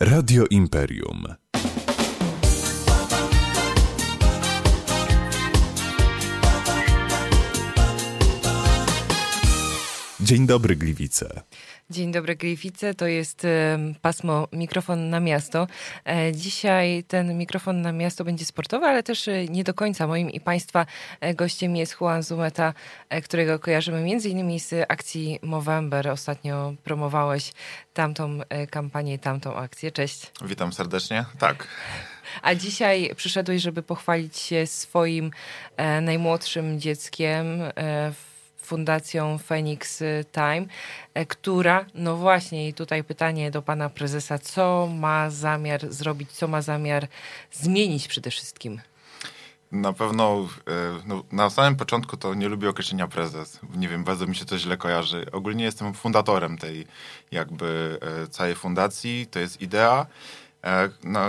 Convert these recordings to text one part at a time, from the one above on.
Radio Imperium. Dzień dobry, Gliwice. Dzień dobry, Gliwice. To jest e, pasmo mikrofon na miasto. E, dzisiaj ten mikrofon na miasto będzie sportowy, ale też e, nie do końca. Moim i Państwa gościem jest Juan Zumeta, którego kojarzymy między innymi z akcji Movember. Ostatnio promowałeś tamtą kampanię, tamtą akcję. Cześć. Witam serdecznie. Tak. A dzisiaj przyszedłeś, żeby pochwalić się swoim najmłodszym dzieckiem w Fundacją Phoenix Time, e, która, no właśnie, i tutaj pytanie do pana prezesa, co ma zamiar zrobić, co ma zamiar zmienić przede wszystkim? Na pewno e, no, na samym początku to nie lubię określenia prezes. Nie wiem, bardzo mi się to źle kojarzy. Ogólnie jestem fundatorem tej jakby e, całej fundacji. To jest idea,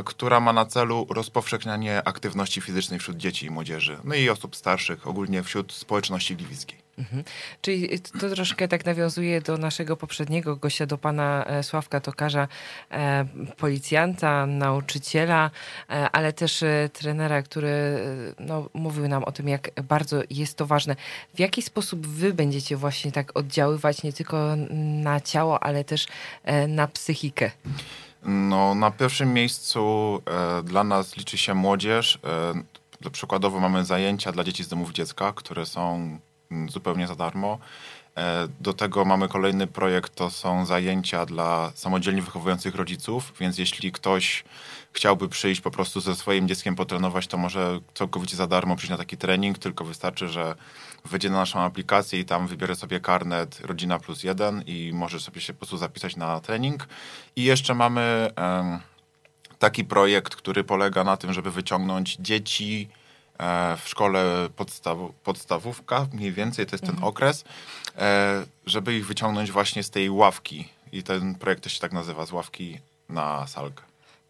która ma na celu rozpowszechnianie aktywności fizycznej wśród dzieci i młodzieży, no i osób starszych, ogólnie wśród społeczności gliwickiej. Mhm. Czyli to troszkę tak nawiązuje do naszego poprzedniego gościa, do pana e, Sławka Tokarza, e, policjanta, nauczyciela, e, ale też trenera, który no, mówił nam o tym, jak bardzo jest to ważne. W jaki sposób wy będziecie właśnie tak oddziaływać nie tylko na ciało, ale też na psychikę? No, na pierwszym miejscu e, dla nas liczy się młodzież. E, przykładowo mamy zajęcia dla dzieci z domów dziecka, które są zupełnie za darmo. E, do tego mamy kolejny projekt, to są zajęcia dla samodzielnie wychowujących rodziców, więc jeśli ktoś chciałby przyjść po prostu ze swoim dzieckiem potrenować, to może całkowicie za darmo przyjść na taki trening, tylko wystarczy, że wejdzie na naszą aplikację i tam wybierze sobie karnet rodzina plus jeden i może sobie się po prostu zapisać na trening. I jeszcze mamy taki projekt, który polega na tym, żeby wyciągnąć dzieci w szkole podstaw, podstawówka, mniej więcej to jest ten mhm. okres, e, żeby ich wyciągnąć właśnie z tej ławki. I ten projekt też się tak nazywa, z ławki na salkę.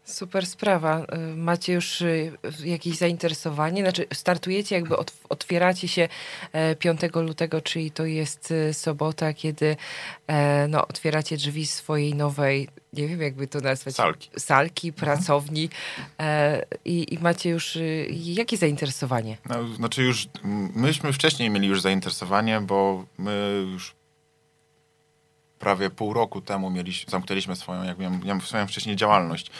Super sprawa. Y, macie już y, jakieś zainteresowanie? Znaczy, startujecie, jakby otwieracie się 5 e, lutego, czyli to jest y, sobota, kiedy e, no, otwieracie drzwi swojej nowej, nie wiem jakby to nazwać, salki, salki mhm. pracowni e, i, i, macie już jakie zainteresowanie? No, znaczy już, myśmy wcześniej mieli już zainteresowanie, bo my już prawie pół roku temu mieliśmy, zamknęliśmy swoją, jak miałem, miałem swoją wcześniej działalność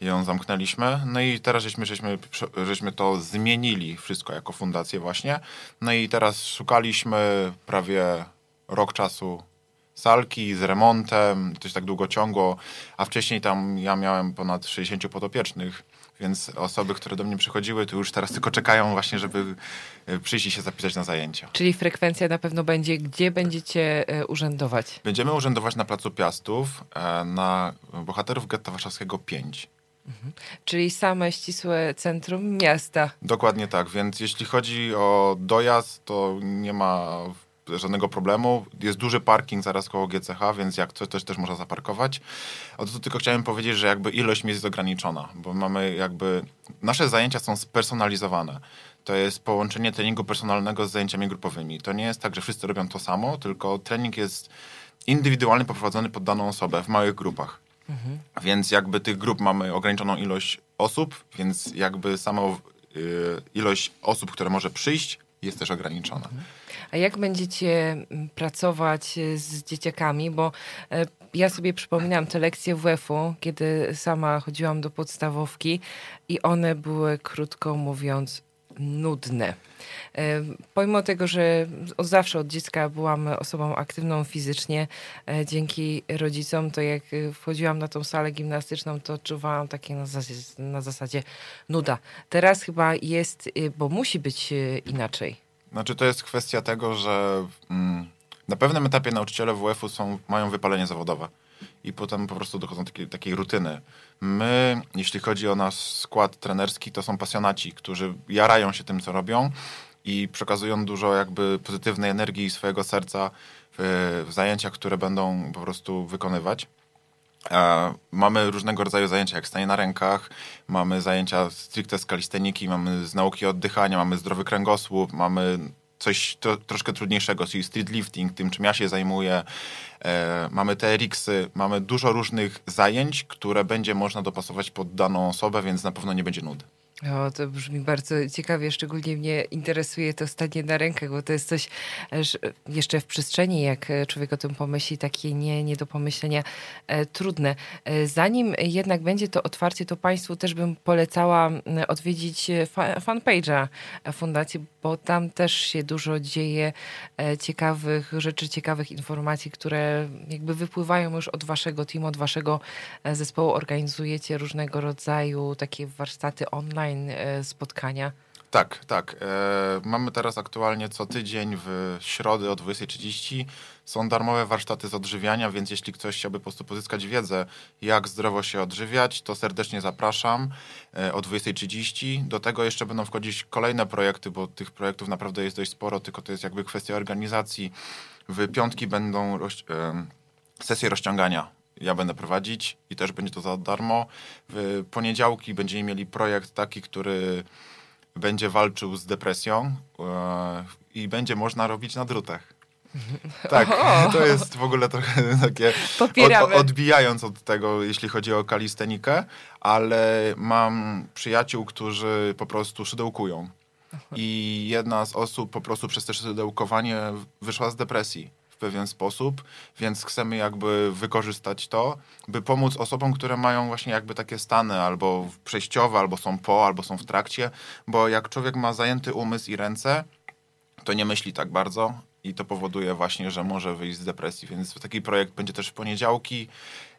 i ją zamknęliśmy. No i teraz żeśmy, żeśmy, żeśmy to zmienili wszystko jako fundację właśnie. No i teraz szukaliśmy prawie rok czasu salki z remontem, się tak długo ciągło, a wcześniej tam ja miałem ponad 60 podopiecznych więc osoby, które do mnie przychodziły, to już teraz tylko czekają właśnie, żeby e, przyjść i się zapisać na zajęcia. Czyli frekwencja na pewno będzie, gdzie będziecie e, urzędować? Będziemy urzędować na Placu Piastów, e, na Bohaterów Getta Warszawskiego 5. Mhm. Czyli same ścisłe centrum miasta. Dokładnie tak, więc jeśli chodzi o dojazd, to nie ma żadnego problemu. Jest duży parking zaraz koło GCH, więc jak coś też, też można zaparkować. O to tylko chciałem powiedzieć, że jakby ilość miejsc jest ograniczona, bo mamy jakby... Nasze zajęcia są spersonalizowane. To jest połączenie treningu personalnego z zajęciami grupowymi. To nie jest tak, że wszyscy robią to samo, tylko trening jest indywidualnie poprowadzony pod daną osobę w małych grupach. Mhm. Więc jakby tych grup mamy ograniczoną ilość osób, więc jakby sama y, ilość osób, które może przyjść, jest też ograniczona. A jak będziecie mm, pracować e, z dzieciakami? Bo e, ja sobie przypominam te lekcje WF-u, kiedy sama chodziłam do podstawówki i one były, krótko mówiąc, nudne. E, pomimo tego, że od zawsze od dziecka byłam osobą aktywną fizycznie, dzięki rodzicom, to jak wchodziłam na tą salę gimnastyczną, to czuwałam takie na zasadzie, na zasadzie nuda. Teraz chyba jest, bo musi być inaczej. Znaczy to jest kwestia tego, że mm, na pewnym etapie nauczyciele WF-u są, mają wypalenie zawodowe i potem po prostu dochodzą do takiej, takiej rutyny. My, jeśli chodzi o nasz skład trenerski, to są pasjonaci, którzy jarają się tym, co robią i przekazują dużo jakby pozytywnej energii swojego serca w, w zajęciach, które będą po prostu wykonywać. Mamy różnego rodzaju zajęcia, jak stanie na rękach, mamy zajęcia stricte z kalisteniki, mamy z nauki oddychania, mamy zdrowy kręgosłup, mamy coś to, troszkę trudniejszego, czyli street lifting, tym czym ja się zajmuję. E, mamy TRX-y, mamy dużo różnych zajęć, które będzie można dopasować pod daną osobę, więc na pewno nie będzie nudy. O, to brzmi bardzo ciekawie, szczególnie mnie interesuje to stanie na rękach, bo to jest coś że jeszcze w przestrzeni, jak człowiek o tym pomyśli, takie nie, nie do pomyślenia e, trudne. E, zanim jednak będzie to otwarcie, to Państwu też bym polecała odwiedzić fanpage'a Fundacji, bo tam też się dużo dzieje e, ciekawych rzeczy, ciekawych informacji, które jakby wypływają już od Waszego teamu, od Waszego zespołu. Organizujecie różnego rodzaju takie warsztaty online, online e, spotkania? Tak, tak. E, mamy teraz aktualnie co tydzień w środę o 20.30 są darmowe warsztaty z odżywiania, więc jeśli ktoś chciałby po prostu pozyskać wiedzę, jak zdrowo się odżywiać, to serdecznie zapraszam e, o 20.30. Do tego jeszcze będą wchodzić kolejne projekty, bo tych projektów naprawdę jest dość sporo, tylko to jest jakby kwestia organizacji. W piątki będą sesje rozciągania ja będę prowadzić i też będzie to za darmo. W poniedziałki będziemy mieli projekt taki, który będzie walczył z depresją e, i będzie można robić na drutach. Tak, to jest w ogóle trochę takie od, odbijając od tego, jeśli chodzi o kalistenikę, ale mam przyjaciół, którzy po prostu szydełkują. I jedna z osób po prostu przez te szydełkowanie wyszła z depresji w pewien sposób, więc chcemy jakby wykorzystać to, by pomóc osobom, które mają właśnie jakby takie stany albo przejściowe, albo są po, albo są w trakcie, bo jak człowiek ma zajęty umysł i ręce, to nie myśli tak bardzo i to powoduje właśnie, że może wyjść z depresji, więc taki projekt będzie też w poniedziałki,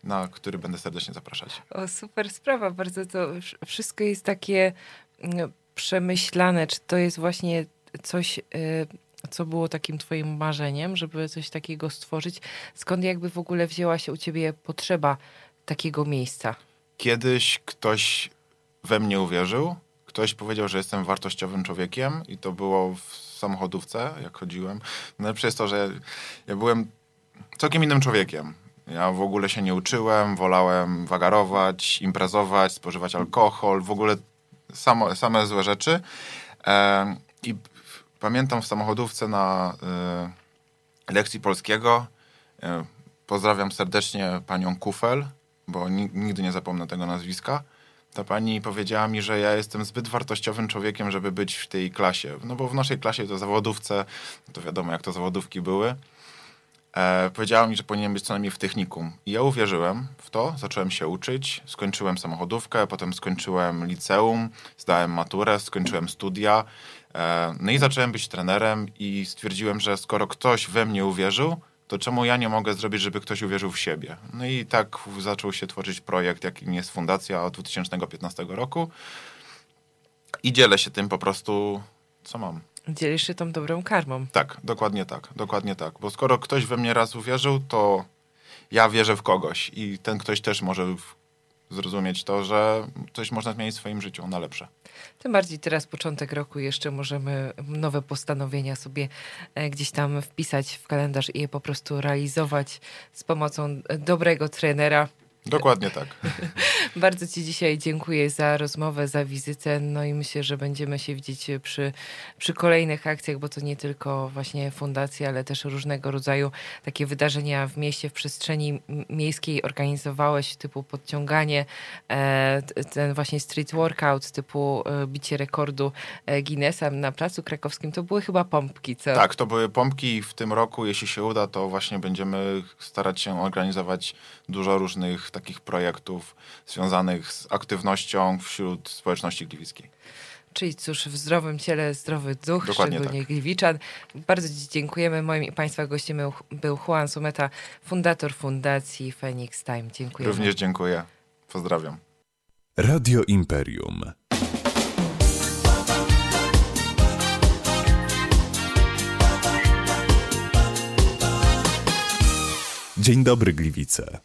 na który będę serdecznie zapraszać. O, super sprawa, bardzo to wszystko jest takie mm, przemyślane, czy to jest właśnie coś... Yy co było takim twoim marzeniem, żeby coś takiego stworzyć? Skąd jakby w ogóle wzięła się u ciebie potrzeba takiego miejsca? Kiedyś ktoś we mnie uwierzył, ktoś powiedział, że jestem wartościowym człowiekiem i to było w samochodówce, jak chodziłem. Najlepsze jest to, że ja byłem całkiem innym człowiekiem. Ja w ogóle się nie uczyłem, wolałem wagarować, imprezować, spożywać alkohol, w ogóle samo, same złe rzeczy. E, I pamiętam w samochodówce na y, lekcji polskiego, y, pozdrawiam serdecznie panią Kufel, bo nigdy nie zapomnę tego nazwiska. Ta pani powiedziała mi, że ja jestem zbyt wartościowym człowiekiem, żeby być w tej klasie. No bo w naszej klasie to zawodówce, to wiadomo jak to zawodówki były. E, powiedziała mi, że powinien być co najmniej w technikum. I ja uwierzyłem w to, zacząłem się uczyć, skończyłem samochodówkę, potem skończyłem liceum, zdałem maturę, skończyłem studia. E, no i zacząłem być trenerem i stwierdziłem, że skoro ktoś we mnie uwierzył, to czemu ja nie mogę zrobić, żeby ktoś uwierzył w siebie? No i tak zaczął się tworzyć projekt, jakim jest Fundacja od 2015 roku. I dzielę się tym po prostu, co mam. Dzielisz się tą dobrą karmą. Tak, dokładnie tak, dokładnie tak. Bo skoro ktoś we mnie raz uwierzył, to ja wierzę w kogoś i ten ktoś też może zrozumieć to, że coś można zmienić w swoim życiu na lepsze. Tym bardziej teraz początek roku jeszcze możemy nowe postanowienia sobie e, gdzieś tam wpisać w kalendarz i je po prostu realizować z pomocą dobrego trenera. Dokładnie tak. Bardzo Ci dzisiaj dziękuję za rozmowę, za wizytę. No i myślę, że będziemy się widzieć przy, przy kolejnych akcjach, bo to nie tylko właśnie fundacje, ale też różnego rodzaju takie wydarzenia w mieście, w przestrzeni miejskiej organizowałeś, typu podciąganie, e, ten właśnie street workout, typu e, bicie rekordu e, Guinnessa na Placu Krakowskim. To były chyba pompki, co? Tak, to były pompki. W tym roku, jeśli się uda, to właśnie będziemy starać się organizować dużo różnych takich projektów związanych z aktywnością wśród społeczności gliwickiej. Czyli cóż, w zdrowym ciele zdrowy duch, Dokładnie szczególnie tak. Gliwiczan. Bardzo dziękujemy. Moim i Państwa gościem był Juan Sumeta, fundator Fundacji Phoenix Time. Dziękuję. Również dziękuję. Pozdrawiam. Radio Imperium. Dzień dobry, Gliwice.